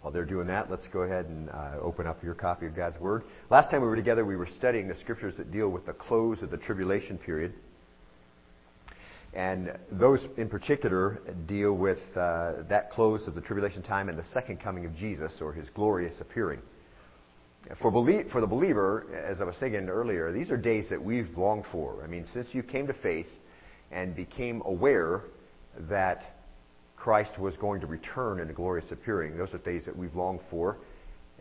While they're doing that, let's go ahead and uh, open up your copy of God's Word. Last time we were together, we were studying the scriptures that deal with the close of the tribulation period. And those in particular deal with uh, that close of the tribulation time and the second coming of Jesus or his glorious appearing. For, belie- for the believer, as I was thinking earlier, these are days that we've longed for. I mean, since you came to faith and became aware that Christ was going to return in a glorious appearing, those are days that we've longed for.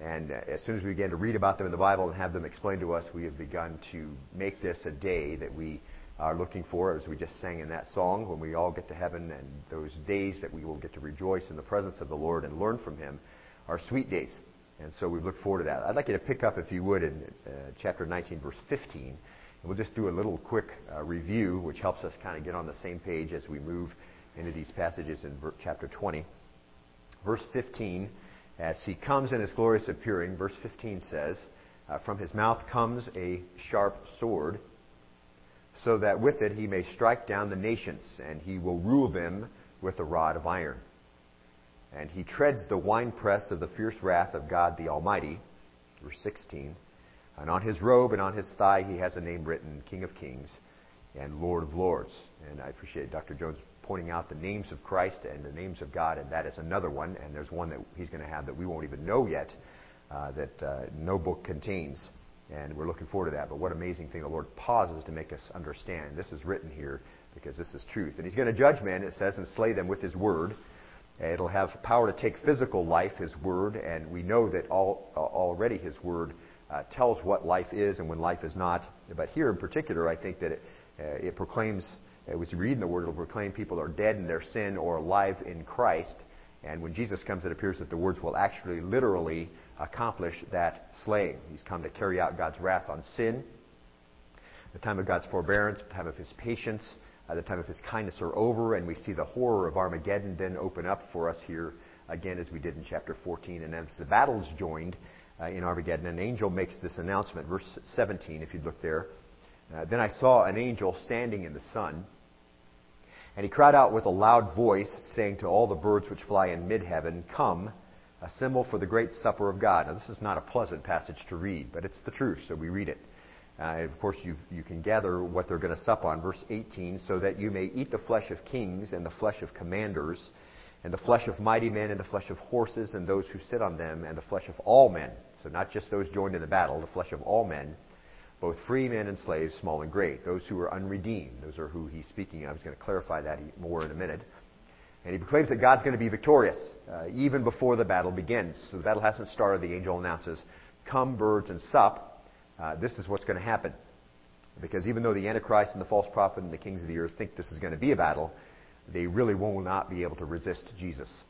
And as soon as we began to read about them in the Bible and have them explained to us, we have begun to make this a day that we are looking for, as we just sang in that song, when we all get to heaven and those days that we will get to rejoice in the presence of the Lord and learn from Him are sweet days. And so we look forward to that. I'd like you to pick up, if you would, in uh, chapter 19, verse 15. And we'll just do a little quick uh, review, which helps us kind of get on the same page as we move into these passages in chapter 20. Verse 15, as he comes in his glorious appearing, verse 15 says, uh, From his mouth comes a sharp sword so that with it he may strike down the nations, and he will rule them with a rod of iron. And he treads the winepress of the fierce wrath of God the Almighty. Verse 16. And on his robe and on his thigh he has a name written, King of Kings and Lord of Lords. And I appreciate Dr. Jones pointing out the names of Christ and the names of God, and that is another one. And there's one that he's going to have that we won't even know yet, uh, that uh, no book contains. And we're looking forward to that. But what amazing thing the Lord pauses to make us understand. This is written here because this is truth. And He's going to judge men, it says, and slay them with His word. It'll have power to take physical life, His word, and we know that all, already His word uh, tells what life is and when life is not. But here in particular, I think that it, uh, it proclaims, uh, as you read in the word, it'll proclaim people are dead in their sin or alive in Christ. And when Jesus comes, it appears that the words will actually literally accomplish that slaying. He's come to carry out God's wrath on sin. The time of God's forbearance, the time of his patience, uh, the time of his kindness are over, and we see the horror of Armageddon then open up for us here again as we did in chapter 14. And as the battle's joined uh, in Armageddon, an angel makes this announcement, verse 17, if you'd look there. Uh, then I saw an angel standing in the sun, and he cried out with a loud voice, saying to all the birds which fly in mid heaven, Come assemble for the great supper of God. Now, this is not a pleasant passage to read, but it's the truth, so we read it. Uh, of course, you can gather what they're going to sup on. Verse 18, so that you may eat the flesh of kings and the flesh of commanders, and the flesh of mighty men, and the flesh of horses, and those who sit on them, and the flesh of all men. So, not just those joined in the battle, the flesh of all men, both free men and slaves, small and great. Those who are unredeemed. Those are who he's speaking of. He's going to clarify that more in a minute. And he proclaims that God's going to be victorious uh, even before the battle begins. So the battle hasn't started. The angel announces, Come, birds, and sup. Uh, this is what's going to happen. Because even though the Antichrist and the false prophet and the kings of the earth think this is going to be a battle, they really will not be able to resist Jesus.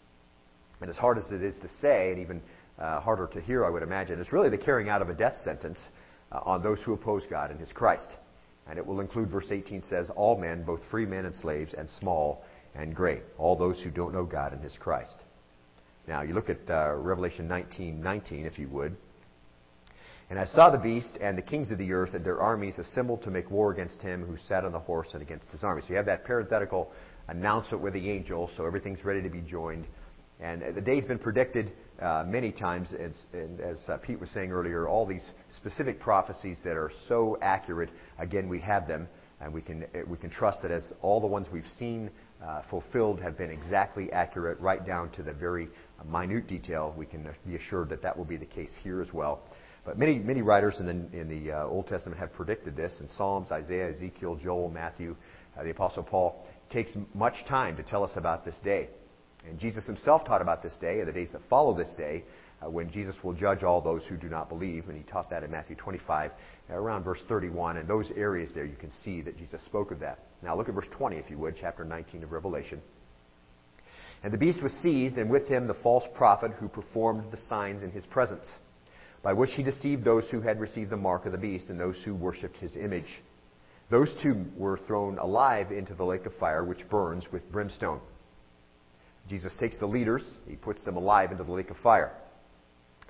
And as hard as it is to say, and even uh, harder to hear, I would imagine, it's really the carrying out of a death sentence on those who oppose God and His Christ. And it will include, verse 18 says, all men, both free men and slaves, and small and great. All those who don't know God and His Christ. Now, you look at uh, Revelation 19 19, if you would. And I saw the beast and the kings of the earth and their armies assembled to make war against him who sat on the horse and against his army. So you have that parenthetical announcement with the angel, so everything's ready to be joined. And the day's been predicted uh, many times, as, as uh, Pete was saying earlier, all these specific prophecies that are so accurate. Again, we have them, and we can we can trust that as all the ones we've seen uh, fulfilled have been exactly accurate, right down to the very minute detail. We can be assured that that will be the case here as well. But many, many writers in the, in the uh, Old Testament have predicted this. In Psalms, Isaiah, Ezekiel, Joel, Matthew, uh, the Apostle Paul takes much time to tell us about this day. And Jesus himself taught about this day and the days that follow this day uh, when Jesus will judge all those who do not believe. And he taught that in Matthew 25, uh, around verse 31. And those areas there, you can see that Jesus spoke of that. Now look at verse 20, if you would, chapter 19 of Revelation. And the beast was seized, and with him the false prophet who performed the signs in his presence, by which he deceived those who had received the mark of the beast and those who worshipped his image. Those two were thrown alive into the lake of fire, which burns with brimstone. Jesus takes the leaders, he puts them alive into the lake of fire.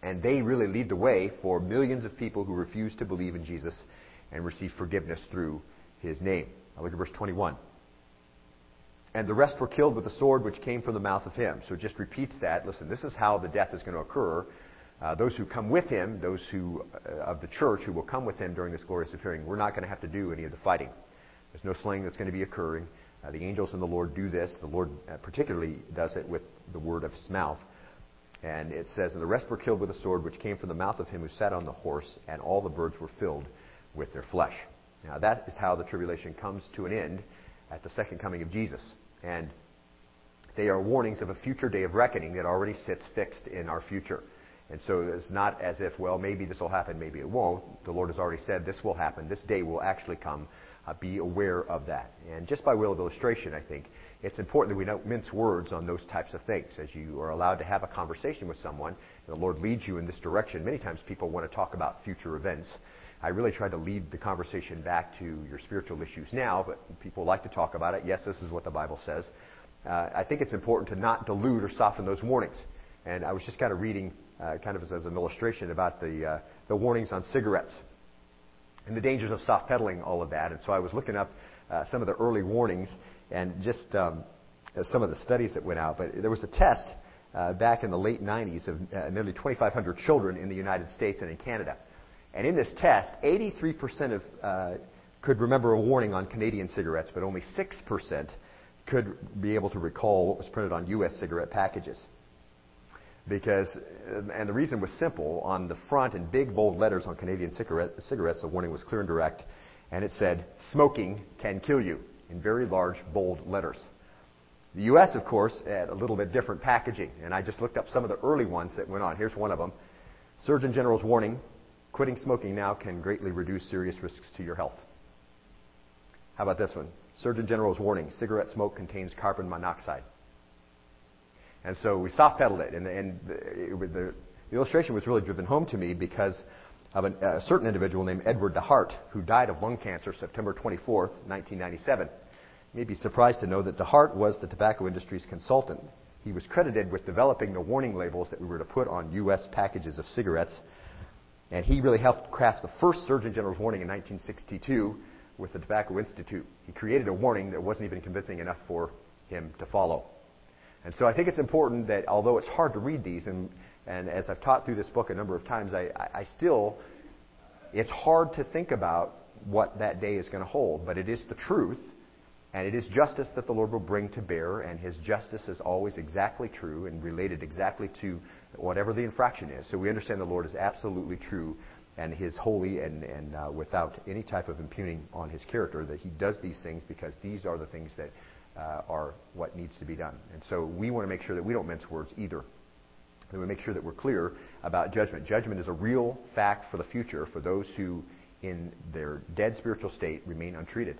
And they really lead the way for millions of people who refuse to believe in Jesus and receive forgiveness through his name. Now look at verse 21. and the rest were killed with the sword which came from the mouth of him. So it just repeats that. Listen, this is how the death is going to occur. Uh, those who come with him, those who uh, of the church who will come with him during this glorious appearing, we're not going to have to do any of the fighting. There's no slaying that's going to be occurring. Uh, the angels and the Lord do this. The Lord uh, particularly does it with the word of his mouth. And it says, And the rest were killed with a sword which came from the mouth of him who sat on the horse, and all the birds were filled with their flesh. Now, that is how the tribulation comes to an end at the second coming of Jesus. And they are warnings of a future day of reckoning that already sits fixed in our future. And so it's not as if, well, maybe this will happen, maybe it won't. The Lord has already said this will happen. This day will actually come. Uh, be aware of that. And just by way of illustration, I think it's important that we don't mince words on those types of things. As you are allowed to have a conversation with someone, and the Lord leads you in this direction. Many times people want to talk about future events. I really try to lead the conversation back to your spiritual issues now, but people like to talk about it. Yes, this is what the Bible says. Uh, I think it's important to not dilute or soften those warnings. And I was just kind of reading, uh, kind of as, as, an illustration, about the, uh, the warnings on cigarettes and the dangers of soft pedaling all of that. And so I was looking up uh, some of the early warnings and just um, some of the studies that went out. But there was a test uh, back in the late 90s of uh, nearly 2,500 children in the United States and in Canada. And in this test, 83% of uh, could remember a warning on Canadian cigarettes, but only 6% could be able to recall what was printed on U.S. cigarette packages. Because, and the reason was simple. On the front, in big bold letters on Canadian cigarette, cigarettes, the warning was clear and direct, and it said, "Smoking can kill you," in very large bold letters. The U.S., of course, had a little bit different packaging, and I just looked up some of the early ones that went on. Here's one of them: Surgeon General's warning: Quitting smoking now can greatly reduce serious risks to your health. How about this one? Surgeon General's warning cigarette smoke contains carbon monoxide. And so we soft pedaled it, and, and the, the, illustration was really driven home to me because of an, a certain individual named Edward DeHart, who died of lung cancer September 24th, 1997. You may be surprised to know that DeHart was the tobacco industry's consultant. He was credited with developing the warning labels that we were to put on U.S. packages of cigarettes and he really helped craft the first Surgeon General's warning in 1962 with the Tobacco Institute. He created a warning that wasn't even convincing enough for him to follow. And so I think it's important that although it's hard to read these, and, and as I've taught through this book a number of times, I, I still, it's hard to think about what that day is going to hold, but it is the truth. And it is justice that the Lord will bring to bear, and His justice is always exactly true and related exactly to whatever the infraction is. So we understand the Lord is absolutely true and His holy and, and uh, without any type of impugning on His character, that He does these things because these are the things that Uh, are what needs to be done. And so we want to make sure that we don't mince words either. And we make sure that we're clear about judgment. Judgment is a real fact for the future for those who, in their dead spiritual state, remain untreated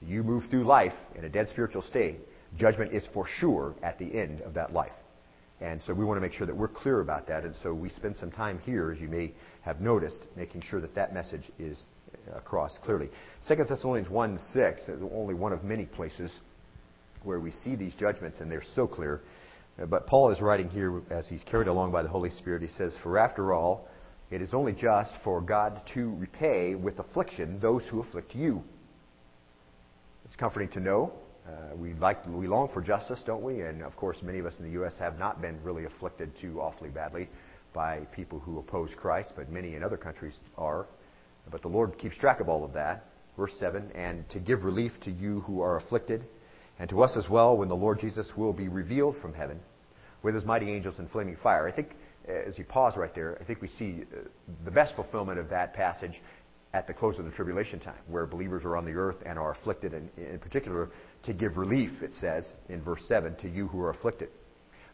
you move through life in a dead spiritual state, judgment is for sure at the end of that life. And so we want to make sure that we're clear about that. And so we spend some time here, as you may have noticed, making sure that that message is uh, across clearly. 2 Thessalonians 1 6 is only one of many places where we see these judgments, and they're so clear. But Paul is writing here as he's carried along by the Holy Spirit. He says, For after all, it is only just for God to repay with affliction those who afflict you it's comforting to know. Uh, we like we long for justice, don't we? And of course, many of us in the U.S. have not been really afflicted too awfully badly by people who oppose Christ, but many in other countries are. But the Lord keeps track of all of that. Verse 7 And to give relief to you who are afflicted, and to us as well when the Lord Jesus will be revealed from heaven with his mighty angels in flaming fire. I think, uh, as you pause right there, I think we see uh, the best fulfillment of that passage at the close of the tribulation time, where believers are on the earth and are afflicted, and in particular, to give relief, it says in verse 7, to you who are afflicted.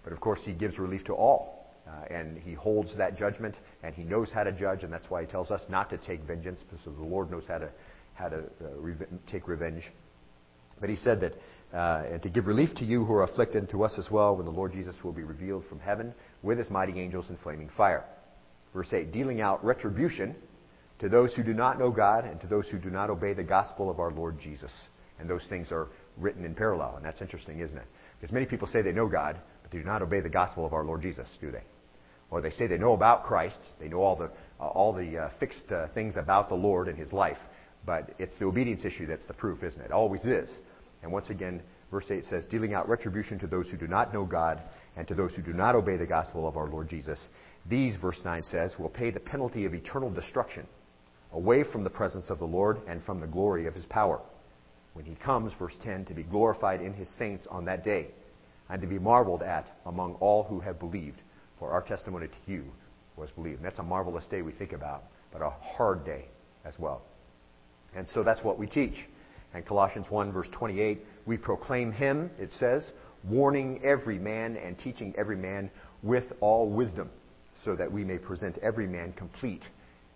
But of course, he gives relief to all. Uh, and he holds that judgment, and he knows how to judge, and that's why he tells us not to take vengeance, because the Lord knows how to, how to uh, take revenge. But he said that, uh, and to give relief to you who are afflicted, and to us as well, when the Lord Jesus will be revealed from heaven with his mighty angels in flaming fire. Verse 8, dealing out retribution to those who do not know God and to those who do not obey the gospel of our Lord Jesus. And those things are written in parallel. And that's interesting, isn't it? Because many people say they know God, but they do not obey the gospel of our Lord Jesus, do they? Or they say they know about Christ, they know all the, uh, all the uh, fixed uh, things about the Lord and his life, but it's the obedience issue that's the proof, isn't it? it? Always is. And once again, Verse 8 says, dealing out retribution to those who do not know God and to those who do not obey the gospel of our Lord Jesus. These, verse 9 says, will pay the penalty of eternal destruction away from the presence of the Lord and from the glory of his power. When he comes, verse 10, to be glorified in his saints on that day and to be marveled at among all who have believed. For our testimony to you was believed. And that's a marvelous day we think about, but a hard day as well. And so that's what we teach. And Colossians 1 verse 28, we proclaim him, it says, warning every man and teaching every man with all wisdom, so that we may present every man complete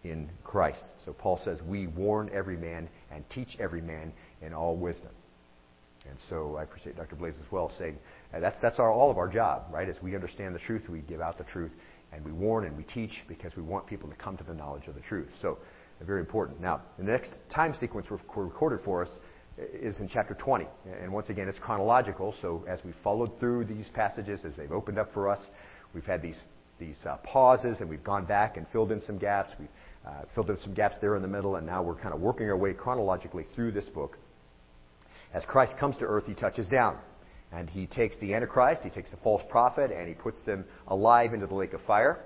in Christ. So Paul says, we warn every man and teach every man in all wisdom. And so I appreciate Dr. Blaze as well saying uh, that's, that's our, all of our job, right? As we understand the truth, we give out the truth, and we warn and we teach because we want people to come to the knowledge of the truth. So very important. Now, the next time sequence recorded for us is in chapter 20. And once again, it's chronological. So as we followed through these passages, as they've opened up for us, we've had these, these uh, pauses and we've gone back and filled in some gaps. We've uh, filled in some gaps there in the middle, and now we're kind of working our way chronologically through this book. As Christ comes to earth, he touches down. And he takes the Antichrist, he takes the false prophet, and he puts them alive into the lake of fire.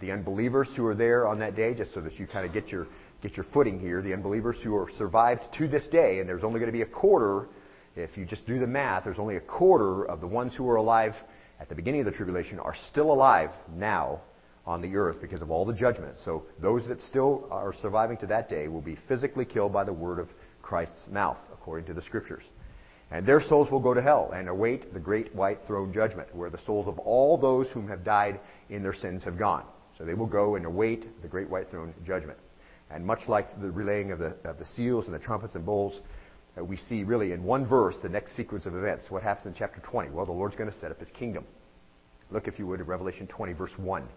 The unbelievers who are there on that day, just so that you kind of get your get your footing here. The unbelievers who are survived to this day, and there's only going to be a quarter, if you just do the math, there's only a quarter of the ones who are alive at the beginning of the tribulation are still alive now on the earth because of all the judgments. So those that still are surviving to that day will be physically killed by the word of Christ's mouth, according to the scriptures. And their souls will go to hell and await the great white throne judgment, where the souls of all those whom have died in their sins have gone. So they will go and await the great white throne judgment. And much like the relaying of the, of the seals and the trumpets and bowls, uh, we see really in one verse the next sequence of events. What happens in chapter 20? Well, the Lord's going to set up his kingdom. Look, if you would, at Revelation 20, verse 1.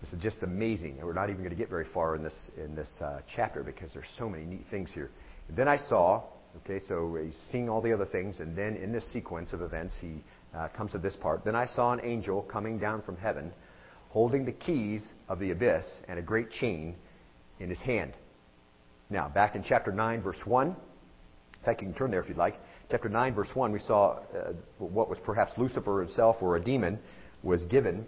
This is just amazing. And we're not even going to get very far in this, in this uh, chapter because there's so many neat things here. And then I saw, okay, so he's seeing all the other things, and then in this sequence of events, he uh, comes to this part. Then I saw an angel coming down from heaven holding the keys of the abyss and a great chain in his hand. Now, back in chapter 9, verse 1, in fact, you can turn there if you'd like. Chapter 9, verse 1, we saw uh, what was perhaps Lucifer himself or a demon was given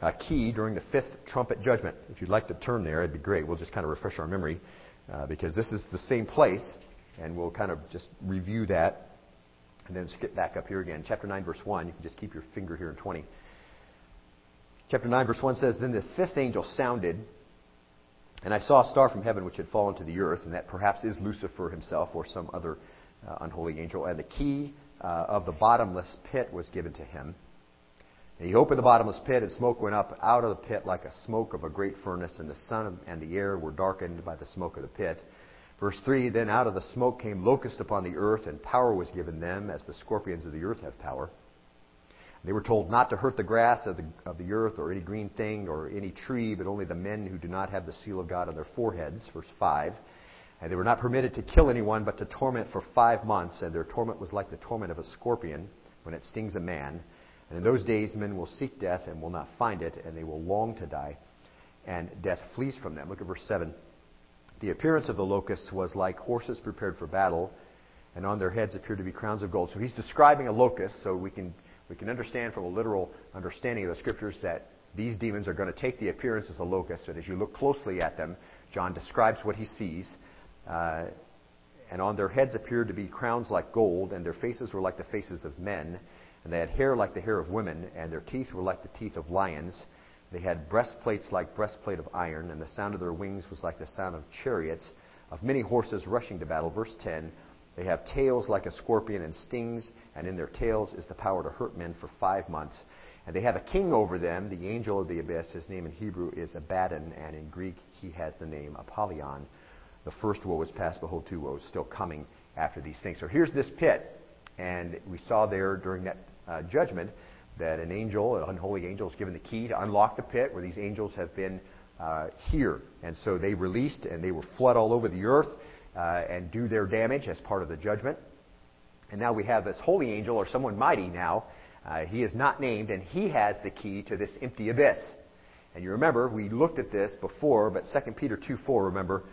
a key during the fifth trumpet judgment. If you'd like to turn there, it'd be great. We'll just kind of refresh our memory uh, because this is the same place, and we'll kind of just review that and then skip back up here again. Chapter 9, verse 1, you can just keep your finger here in 20. Chapter 9, verse 1 says, Then the fifth angel sounded, and I saw a star from heaven which had fallen to the earth, and that perhaps is Lucifer himself or some other uh, unholy angel. And the key uh, of the bottomless pit was given to him. And he opened the bottomless pit, and smoke went up out of the pit like a smoke of a great furnace, and the sun and the air were darkened by the smoke of the pit. Verse 3 Then out of the smoke came locusts upon the earth, and power was given them, as the scorpions of the earth have power. They were told not to hurt the grass of the, of the earth or any green thing or any tree, but only the men who do not have the seal of God on their foreheads. Verse 5. And they were not permitted to kill anyone, but to torment for five months. And their torment was like the torment of a scorpion when it stings a man. And in those days, men will seek death and will not find it, and they will long to die. And death flees from them. Look at verse 7. The appearance of the locusts was like horses prepared for battle, and on their heads appeared to be crowns of gold. So he's describing a locust, so we can we can understand from a literal understanding of the scriptures that these demons are going to take the appearance as a locust, but as you look closely at them, John describes what he sees. Uh, and on their heads appeared to be crowns like gold, and their faces were like the faces of men, and they had hair like the hair of women, and their teeth were like the teeth of lions. They had breastplates like breastplate of iron, and the sound of their wings was like the sound of chariots, of many horses rushing to battle. Verse 10 they have tails like a scorpion and stings, and in their tails is the power to hurt men for five months. And they have a king over them, the angel of the abyss. His name in Hebrew is Abaddon, and in Greek he has the name Apollyon. The first woe is past, behold, two woes still coming after these things. So here's this pit, and we saw there during that uh, judgment that an angel, an unholy angel, is given the key to unlock the pit where these angels have been uh, here. And so they released, and they were flood all over the earth uh, and do their damage as part of the judgment. And now we have this holy angel, or someone mighty now. Uh, he is not named, and he has the key to this empty abyss. And you remember, we looked at this before, but 2 Peter 2 4, remember,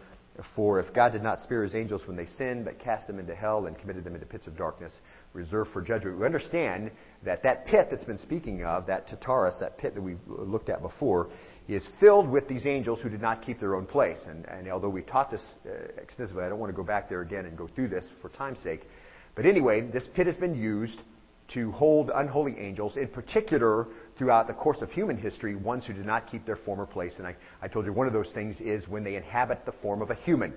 For if God did not spare his angels when they sinned, but cast them into hell and committed them into pits of darkness, reserved for judgment. We understand that that pit that's been speaking of, that Tartarus, that pit that we've looked at before, is filled with these angels who did not keep their own place. And, and although we taught this uh, extensively, I don't want to go back there again and go through this for time's sake. But anyway, this pit has been used to hold unholy angels, in particular throughout the course of human history, ones who did not keep their former place. And I, I told you one of those things is when they inhabit the form of a human.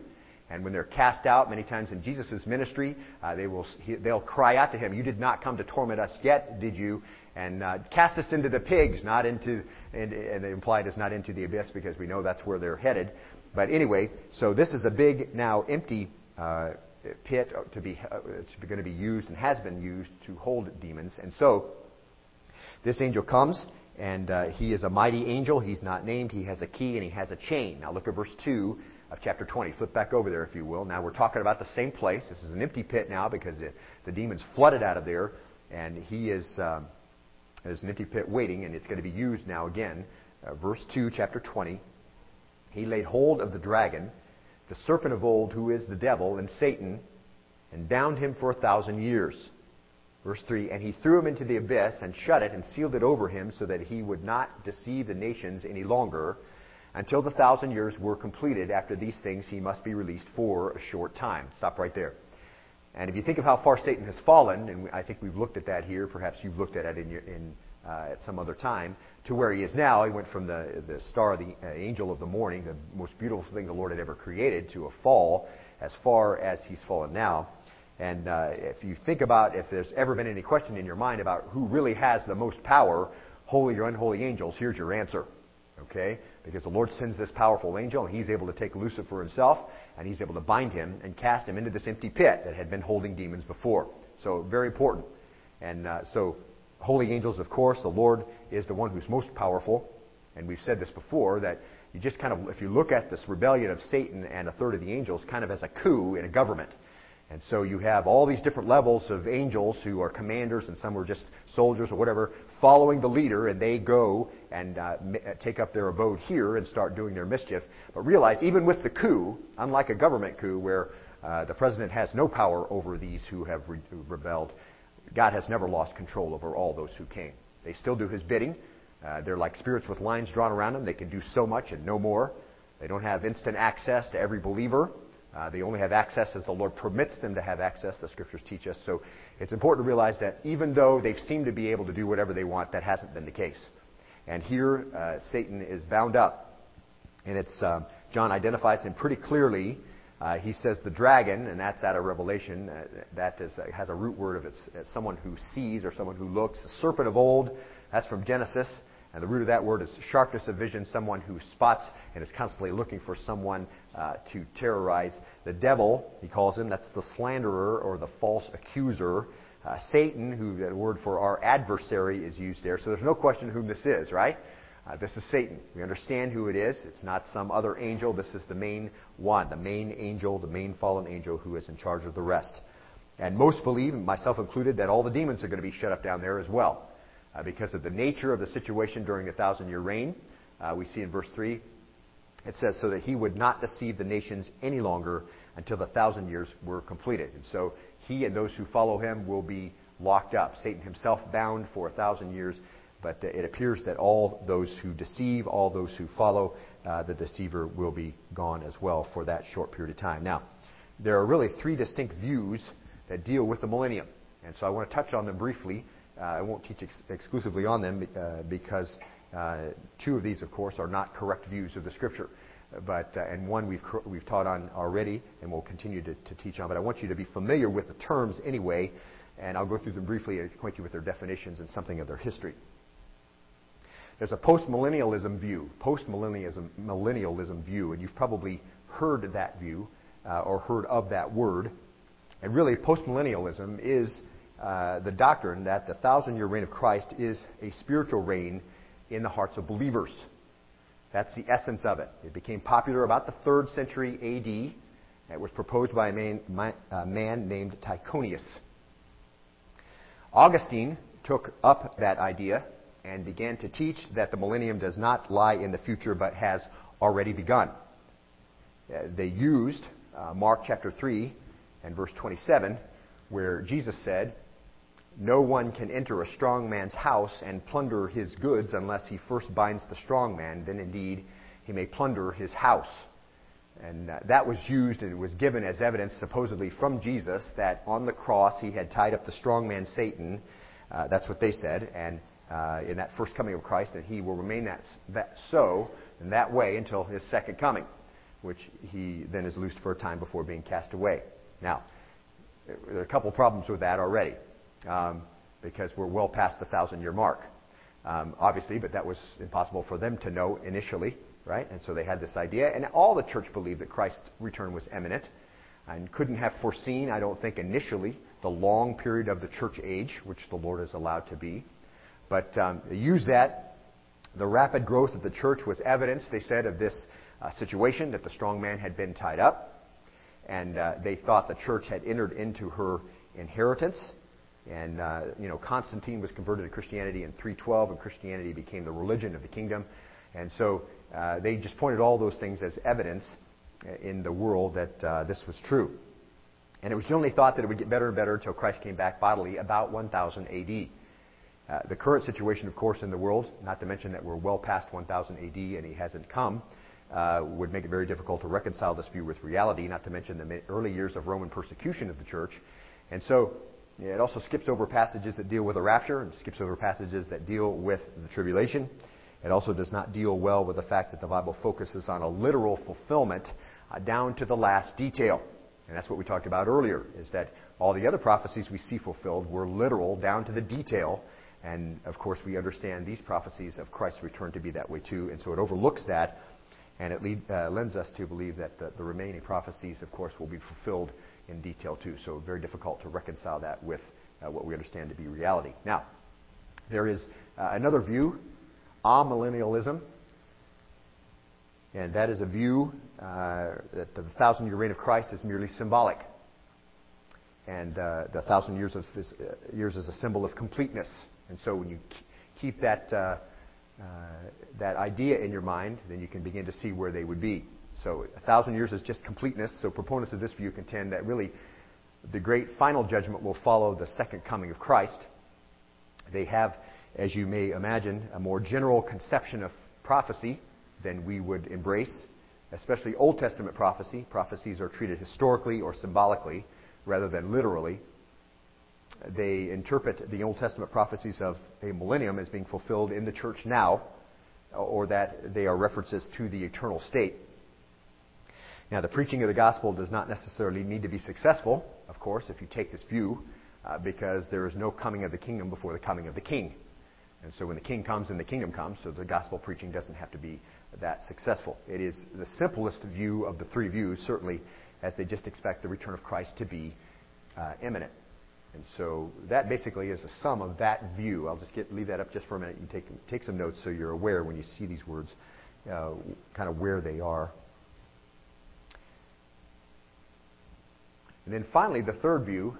And when they're cast out, many times in Jesus' ministry, uh, they will, he, they'll cry out to him, You did not come to torment us yet, did you? And uh, cast us into the pigs, not into, and, and implied is not into the abyss because we know that's where they're headed. But anyway, so this is a big, now empty uh, pit to be, uh, it's going to be used and has been used to hold demons. And so, this angel comes, and uh, he is a mighty angel. He's not named. He has a key, and he has a chain. Now look at verse 2 of chapter 20. Flip back over there, if you will. Now we're talking about the same place. This is an empty pit now because the, the demons flooded out of there, and he is, um, there's an empty pit waiting, and it's going to be used now again. Uh, verse 2, chapter 20. He laid hold of the dragon the serpent of old, who is the devil and Satan, and bound him for a thousand years. Verse 3 And he threw him into the abyss and shut it and sealed it over him so that he would not deceive the nations any longer until the thousand years were completed. After these things, he must be released for a short time. Stop right there. And if you think of how far Satan has fallen, and I think we've looked at that here, perhaps you've looked at it in, your, in uh, at some other time to where he is now. He went from the, the star, the uh, angel of the morning, the most beautiful thing the Lord had ever created, to a fall as far as he's fallen now. And uh, if you think about if there's ever been any question in your mind about who really has the most power, holy or unholy angels, here's your answer. Okay? Because the Lord sends this powerful angel, and he's able to take Lucifer himself, and he's able to bind him and cast him into this empty pit that had been holding demons before. So, very important. And uh, so, holy angels, of course, the Lord is the one who's most powerful. And we've said this before that you just kind of, if you look at this rebellion of Satan and a third of the angels, kind of as a coup in a government. And so you have all these different levels of angels who are commanders and some are just soldiers or whatever, following the leader, and they go and uh, uh take up their abode here and start doing their mischief. But realize, even with the coup, unlike a government coup where uh, the president has no power over these who have re- rebelled, God has never lost control over all those who came. They still do his bidding. Uh, they're like spirits with lines drawn around them. They can do so much and no more. They don't have instant access to every believer. Uh, they only have access as the Lord permits them to have access, the scriptures teach us. So it's important to realize that even though they seem to be able to do whatever they want, that hasn't been the case. And here, uh, Satan is bound up. And it's, um, John identifies him pretty clearly uh, he says the dragon, and that's out of Revelation. Uh, that is, uh, has a root word of it's, it's, someone who sees or someone who looks. The serpent of old, that's from Genesis. And the root of that word is sharpness of vision, someone who spots and is constantly looking for someone uh, to terrorize. The devil, he calls him, that's the slanderer or the false accuser. Uh, Satan, who the word for our adversary is used there. So there's no question whom this is, right? Uh, this is Satan. We understand who it is. It's not some other angel. This is the main one, the main angel, the main fallen angel who is in charge of the rest. And most believe, myself included, that all the demons are going to be shut up down there as well. Uh, because of the nature of the situation during the thousand year reign. Uh, we see in verse 3, it says, so that he would not deceive the nations any longer until the thousand years were completed. And so he and those who follow him will be locked up. Satan himself bound for a thousand years but uh, it appears that all those who deceive, all those who follow uh, the deceiver will be gone as well for that short period of time. Now, there are really three distinct views that deal with the millennium. And so I want to touch on them briefly. Uh, I won't teach ex- exclusively on them uh, because uh, two of these, of course, are not correct views of the Scripture. But, uh, and one we've, we've taught on already and we'll continue to, to teach on. But I want you to be familiar with the terms anyway, and I'll go through them briefly and acquaint you with their definitions and something of their history. There's a postmillennialism view, postmillennialism millennialism view, and you've probably heard that view uh, or heard of that word. And really, postmillennialism is uh, the doctrine that the thousand year reign of Christ is a spiritual reign in the hearts of believers. That's the essence of it. It became popular about the third century AD. It was proposed by a man, a man named Tychonius. Augustine took up that idea and began to teach that the millennium does not lie in the future but has already begun. uh, they used uh, Mark chapter 3 and verse 27, where Jesus said, No one can enter a strong man's house and plunder his goods unless he first binds the strong man. Then indeed he may plunder his house. And uh, that was used and was given as evidence, supposedly from Jesus, that on the cross he had tied up the strong man Satan. Uh, that's what they said. And uh, in that first coming of Christ, and he will remain that, that so in that way until his second coming, which he then is loosed for a time before being cast away. Now, there are a couple problems with that already, um, because we're well past the thousand year mark. Um, obviously, but that was impossible for them to know initially right? And so they had this idea, and all the church believed that Christ's return was imminent and couldn't have foreseen, I don't think, initially, the long period of the church age, which the Lord has allowed to be. But um, they used that. The rapid growth of the church was evidence, they said, of this uh, situation that the strong man had been tied up. And uh, they thought the church had entered into her inheritance. And, uh, you know, Constantine was converted to Christianity in 312, and Christianity became the religion of the kingdom. And so uh, they just pointed all those things as evidence in the world that uh, this was true. And it was generally thought that it would get better and better until Christ came back bodily about 1000 AD. Uh, the current situation, of course, in the world, not to mention that we're well past 1000 AD and he hasn't come, uh, would make it very difficult to reconcile this view with reality, not to mention the early years of Roman persecution of the church. And so it also skips over passages that deal with the rapture and skips over passages that deal with the tribulation. It also does not deal well with the fact that the Bible focuses on a literal fulfillment uh, down to the last detail. And that's what we talked about earlier, is that all the other prophecies we see fulfilled were literal down to the detail. And of course, we understand these prophecies of Christ's return to be that way too. And so it overlooks that, and it lead, uh, lends us to believe that the, the, remaining prophecies, of course, will be fulfilled in detail too. So very difficult to reconcile that with uh, what we understand to be reality. Now, there is uh, another view amillennialism. And that is a view uh, that the thousand year reign of Christ is merely symbolic. And uh, the thousand years, of, is, uh, years is a symbol of completeness. And so when you keep that, uh, uh, that idea in your mind, then you can begin to see where they would be. So a thousand years is just completeness. So proponents of this view contend that really the great final judgment will follow the second coming of Christ. They have as you may imagine, a more general conception of prophecy than we would embrace, especially Old Testament prophecy. Prophecies are treated historically or symbolically rather than literally. They interpret the Old Testament prophecies of a millennium as being fulfilled in the church now, or that they are references to the eternal state. Now, the preaching of the gospel does not necessarily need to be successful, of course, if you take this view, uh, because there is no coming of the kingdom before the coming of the king. And so when the king comes, then the kingdom comes, so the gospel preaching doesn't have to be that successful. It is the simplest view of the three views, certainly, as they just expect the return of Christ to be uh, imminent. And so that basically is the sum of that view. I'll just leave that up just for a minute. You take, take some notes so you're aware when you see these words, uh, kind of where they are. And then finally, the third view,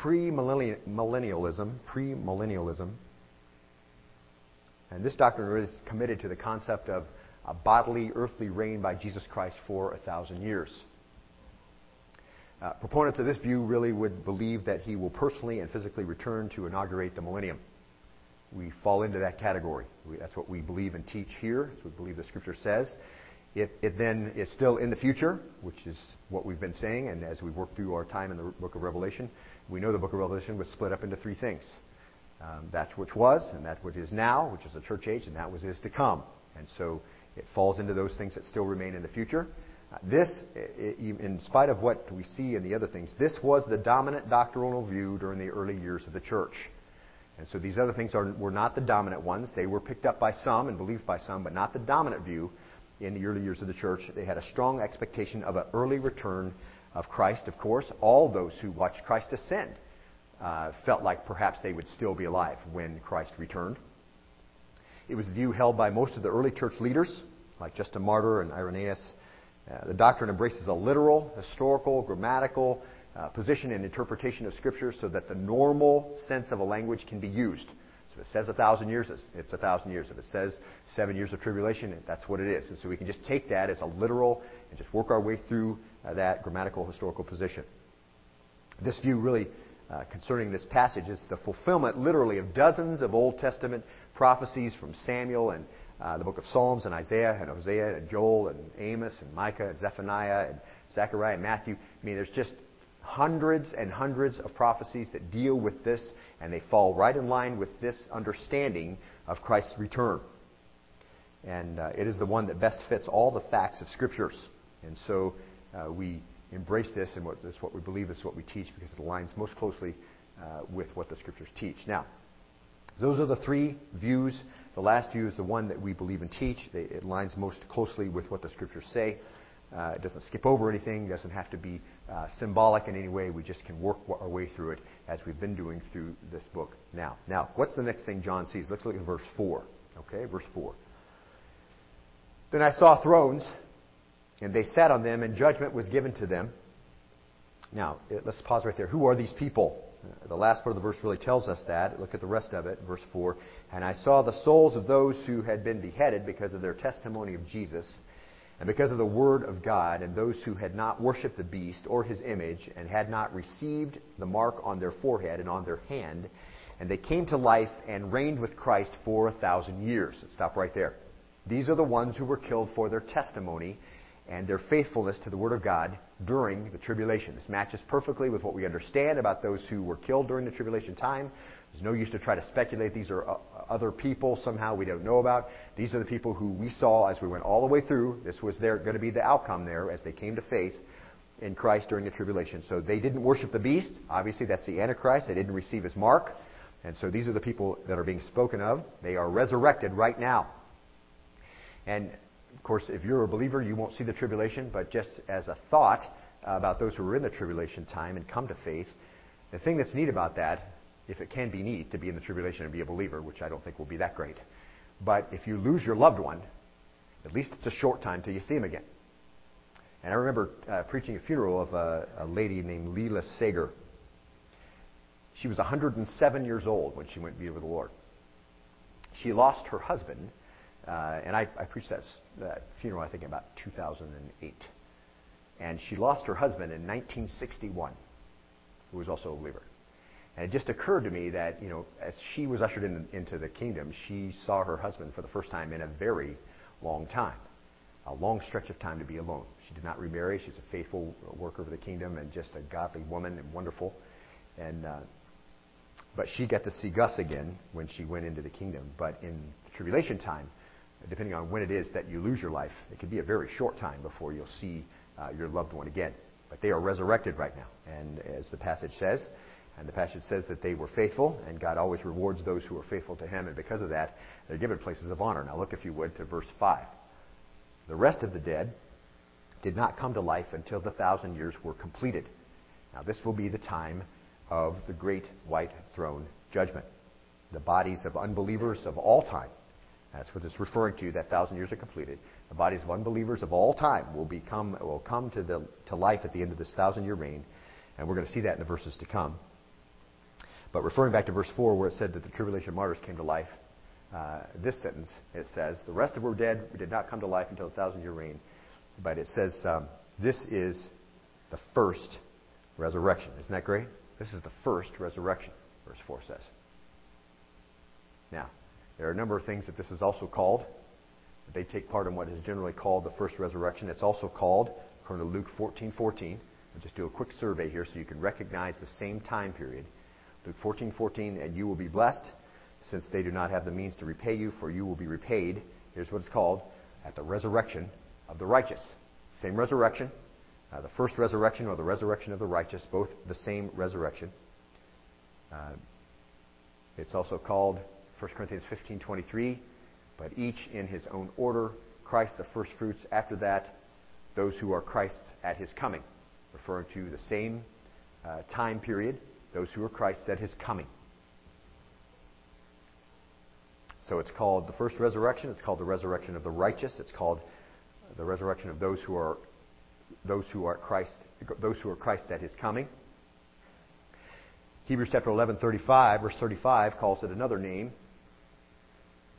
premillennialism, premillennialism. And this doctrine is committed to the concept of a bodily earthly reign by Jesus Christ for a thousand years. Uh, proponents of this view really would believe that he will personally and physically return to inaugurate the millennium. We fall into that category. We, that's what we believe and teach here. That's what we believe the Scripture says. It, it, then is still in the future, which is what we've been saying, and as we work through our time in the book of Revelation, we know the book of Revelation was split up into three things um, that which was, and that which is now, which is the church age, and that which is to come. And so it falls into those things that still remain in the future. This, in spite of what we see in the other things, this was the dominant doctrinal view during the early years of the church. And so these other things are, were not the dominant ones. They were picked up by some and believed by some, but not the dominant view in the early years of the church. They had a strong expectation of an early return of Christ, of course. All those who watched Christ ascend uh, felt like perhaps they would still be alive when Christ returned. It was the view held by most of the early church leaders, like Justin Martyr and Irenaeus. Uh, the doctrine embraces a literal, historical, grammatical uh, position and interpretation of Scripture so that the normal sense of a language can be used. So if it says a thousand years, it's, it's a thousand years. If it says seven years of tribulation, that's what it is. And so we can just take that as a literal and just work our way through uh, that grammatical historical position. This view really uh, concerning this passage is the fulfillment, literally, of dozens of Old Testament prophecies from Samuel and uh, the book of Psalms and Isaiah and Hosea and Joel and Amos and Micah and Zephaniah and Zechariah and Matthew. I mean, there's just hundreds and hundreds of prophecies that deal with this, and they fall right in line with this understanding of Christ's return. And uh, it is the one that best fits all the facts of Scriptures. And so uh, we embrace this, and what, this what we believe is what we teach because it aligns most closely uh, with what the Scriptures teach. Now, those are the three views. The last view is the one that we believe and teach. It aligns most closely with what the Scriptures say. Uh, it doesn't skip over anything. It doesn't have to be uh, symbolic in any way. We just can work our way through it as we've been doing through this book now. Now, what's the next thing John sees? Let's look at verse 4. Okay, verse 4. Then I saw thrones, and they sat on them, and judgment was given to them. Now, let's pause right there. Who are these people? Uh, the last part of the verse really tells us that. Look at the rest of it, verse 4. And I saw the souls of those who had been beheaded because of their testimony of Jesus and because of the word of God, and those who had not worshipped the beast or his image, and had not received the mark on their forehead and on their hand, and they came to life and reigned with Christ for a thousand years. Stop right there. These are the ones who were killed for their testimony and their faithfulness to the Word of God during the tribulation. This matches perfectly with what we understand about those who were killed during the tribulation time. There's no use to try to speculate these are uh, other people somehow we don't know about. These are the people who we saw as we went all the way through. This was their, going to be the outcome there as they came to faith in Christ during the tribulation. So they didn't worship the beast. Obviously, that's the Antichrist. They didn't receive his mark. And so these are the people that are being spoken of. They are resurrected right now. And of course, if you're a believer, you won't see the tribulation, but just as a thought about those who are in the tribulation time and come to faith, the thing that's neat about that if it can be neat to be in the tribulation and be a believer, which I don't think will be that great. But if you lose your loved one, at least it's a short time till you see him again. And I remember uh, preaching a funeral of a, a lady named Leela Sager. She was 107 years old when she went to be with the Lord. She lost her husband, uh, and I, I preached that, that funeral, I think, in about 2008. And she lost her husband in 1961, who was also a believer. And it just occurred to me that, you know, as she was ushered in, into the kingdom, she saw her husband for the first time in a very long time. A long stretch of time to be alone. She did not remarry. She's a faithful worker of the kingdom and just a godly woman and wonderful. And, uh, but she got to see Gus again when she went into the kingdom. But in the tribulation time, depending on when it is that you lose your life, it could be a very short time before you'll see uh, your loved one again. But they are resurrected right now. And as the passage says, and the passage says that they were faithful, and God always rewards those who are faithful to Him, and because of that, they're given places of honor. Now look, if you would, to verse 5. The rest of the dead did not come to life until the thousand years were completed. Now this will be the time of the great white throne judgment. The bodies of unbelievers of all time, that's what it's referring to, that thousand years are completed. The bodies of unbelievers of all time will become will come to the to life at the end of this thousand year reign. And we're going to see that in the verses to come. But referring back to verse 4, where it said that the tribulation martyrs came to life, uh, this sentence, it says, The rest of were dead, did not come to life until the thousand year reign. But it says, um, This is the first resurrection. Isn't that great? This is the first resurrection, verse 4 says. Now, there are a number of things that this is also called. They take part in what is generally called the first resurrection. It's also called, according to Luke 14 14, I'll just do a quick survey here so you can recognize the same time period. Luke 14, 14, and you will be blessed, since they do not have the means to repay you, for you will be repaid. Here's what it's called at the resurrection of the righteous. Same resurrection, uh, the first resurrection or the resurrection of the righteous, both the same resurrection. Uh, it's also called 1 Corinthians 15:23, but each in his own order. Christ the first fruits. After that, those who are Christ's at his coming, referring to the same uh, time period those who are Christ at his coming. So it's called the first resurrection. It's called the resurrection of the righteous. It's called the resurrection of those who are those who are Christ those who are Christ at his coming. Hebrews chapter 11, 35, verse 35 calls it another name.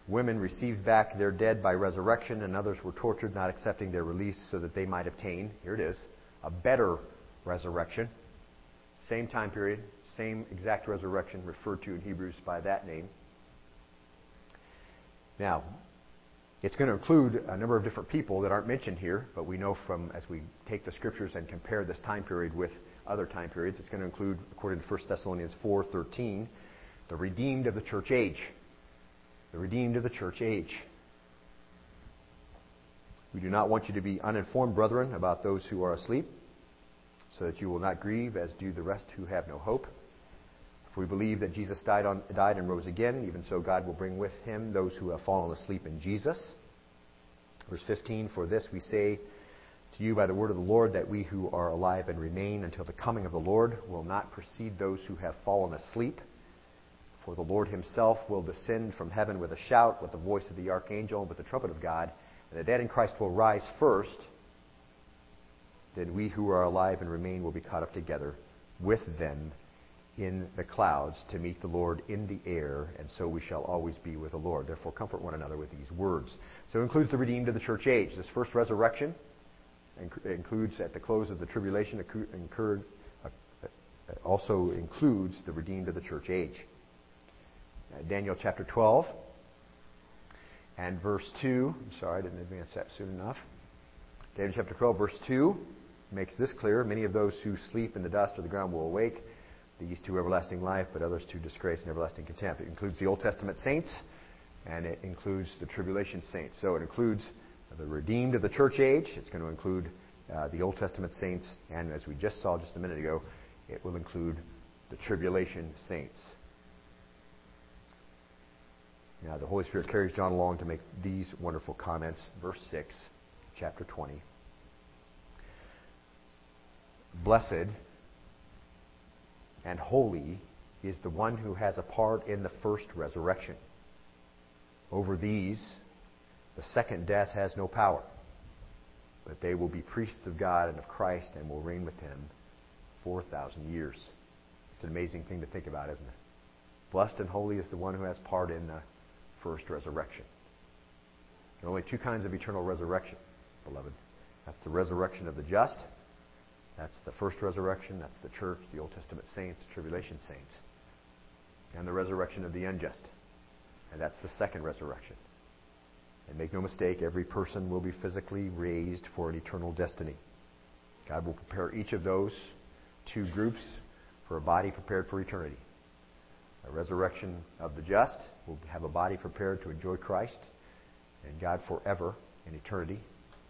Women received back their dead by resurrection, and others were tortured, not accepting their release, so that they might obtain, here it is, a better resurrection. Same time period, same exact resurrection referred to in Hebrews by that name. Now, it's going to include a number of different people that aren't mentioned here, but we know from as we take the scriptures and compare this time period with other time periods, it's going to include, according to 1 Thessalonians 4:13, the redeemed of the church age the redeemed of the church age. We do not want you to be uninformed, brethren, about those who are asleep, so that you will not grieve as do the rest who have no hope. If we believe that Jesus died, on, died and rose again, even so God will bring with him those who have fallen asleep in Jesus. Verse 15 For this we say to you by the word of the Lord, that we who are alive and remain until the coming of the Lord will not precede those who have fallen asleep. For the Lord himself will descend from heaven with a shout, with the voice of the archangel, and with the trumpet of God, and the dead in Christ will rise first. Then we who are alive and remain will be caught up together with them in the clouds to meet the Lord in the air, and so we shall always be with the Lord. Therefore, comfort one another with these words. So it includes the redeemed of the church age. This first resurrection includes at the close of the tribulation, incurred, uh, also includes the redeemed of the church age. Uh, Daniel chapter 12 and verse 2. I'm sorry, I didn't advance that soon enough. Daniel chapter 12, verse 2 makes this clear. Many of those who sleep in the dust of the ground will awake, these to everlasting life, but others to disgrace and everlasting contempt. It includes the Old Testament saints, and it includes the tribulation saints. So it includes the redeemed of the church age. It's going to include uh, the Old Testament saints, and as we just saw just a minute ago, it will include the tribulation saints. Now, the Holy Spirit carries John along to make these wonderful comments. Verse 6, chapter 20. Blessed and holy is the one who has a part in the first resurrection. Over these, the second death has no power, but they will be priests of God and of Christ and will reign with him 4,000 years. It's an amazing thing to think about, isn't it? Blessed and holy is the one who has part in the first resurrection. There are only two kinds of eternal resurrection, beloved. That's the resurrection of the just. That's the first resurrection. That's the church, the Old Testament saints, tribulation saints. And the resurrection of the unjust. And that's the second resurrection. And make no mistake, every person will be physically raised for an eternal destiny. God will prepare each of those two groups for a body prepared for eternity a resurrection of the just. We'll have a body prepared to enjoy Christ and God forever in eternity,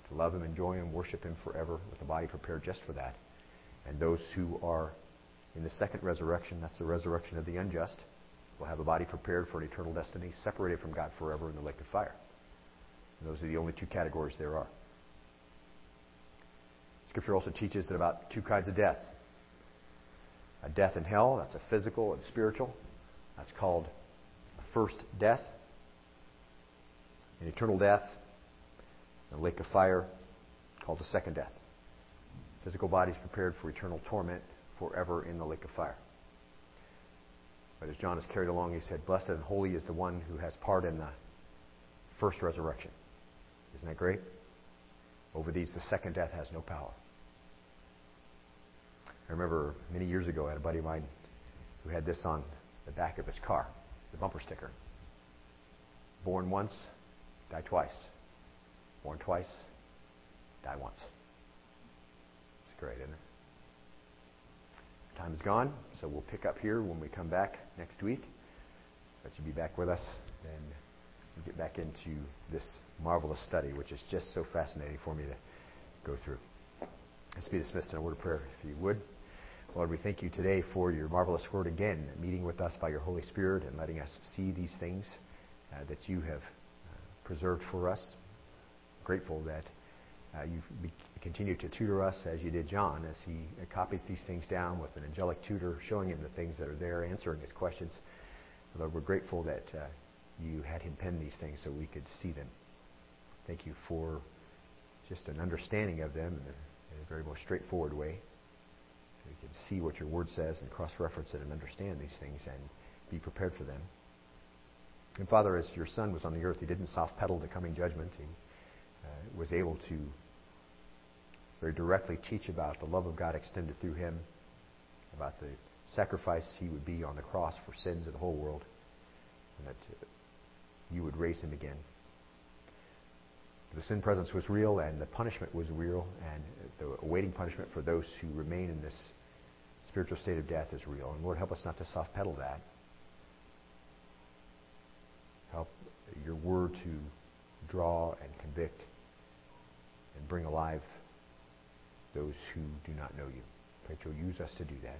to love Him, enjoy Him, worship Him forever with a body prepared just for that. And those who are in the second resurrection, that's the resurrection of the unjust, will have a body prepared for an eternal destiny, separated from God forever in the lake of fire. And those are the only two categories there are. Scripture also teaches that about two kinds of death. A death in hell, that's a physical and spiritual, that's called first death, an eternal death, a lake of fire called the second death. Physical bodies prepared for eternal torment forever in the lake of fire. But as John is carried along, he said, Blessed and holy is the one who has part in the first resurrection. Isn't that great? Over these, the second death has no power. I remember many years ago, I had a buddy of mine who had this on the back of his car, the bumper sticker. Born once, die twice. Born twice, die once. It's great, isn't it? Time is gone, so we'll pick up here when we come back next week. But you be back with us and get back into this marvelous study, which is just so fascinating for me to go through. Let's be dismissed in a word of prayer, if you would. Lord, we thank you today for your marvelous word again, meeting with us by your Holy Spirit and letting us see these things uh, that you have uh, preserved for us. Grateful that uh, you continue to tutor us as you did John, as he uh, copies these things down with an angelic tutor, showing him the things that are there, answering his questions. Lord, we're grateful that uh, you had him pen these things so we could see them. Thank you for just an understanding of them in a, in a very straightforward way we can see what your word says and cross reference it and understand these things and be prepared for them. And Father, as your Son was on the earth, he didn't soft pedal the coming judgment. He uh, was able to very directly teach about the love of God extended through him, about the sacrifice he would be on the cross for sins of the whole world, and that uh, you would raise him again. The sin presence was real, and the punishment was real, and the awaiting punishment for those who remain in this spiritual state of death is real. And Lord, help us not to soft pedal that. Help your word to draw and convict and bring alive those who do not know you. Pray that you'll use us to do that.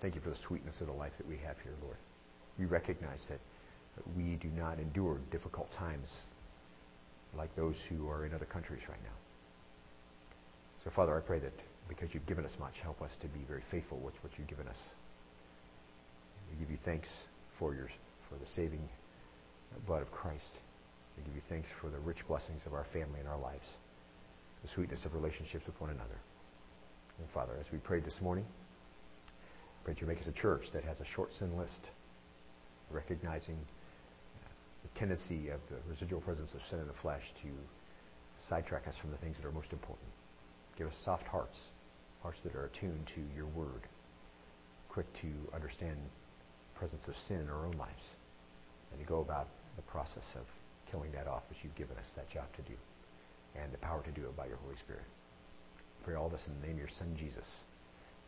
Thank you for the sweetness of the life that we have here, Lord. We recognize that we do not endure difficult times like those who are in other countries right now. So, Father, I pray that because you've given us much, help us to be very faithful with what you've given us. We give you thanks for your for the saving blood of Christ. We give you thanks for the rich blessings of our family and our lives, the sweetness of relationships with one another. And Father, as we prayed this morning, pray that you make us a church that has a short sin list, recognizing the tendency of the residual presence of sin in the flesh to sidetrack us from the things that are most important. Give us soft hearts, hearts that are attuned to your word, quick to understand the presence of sin in our own lives, and to go about the process of killing that off as you've given us that job to do, and the power to do it by your Holy Spirit. pray all this in the name of your Son, Jesus.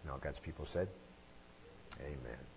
And all God's people said, Amen.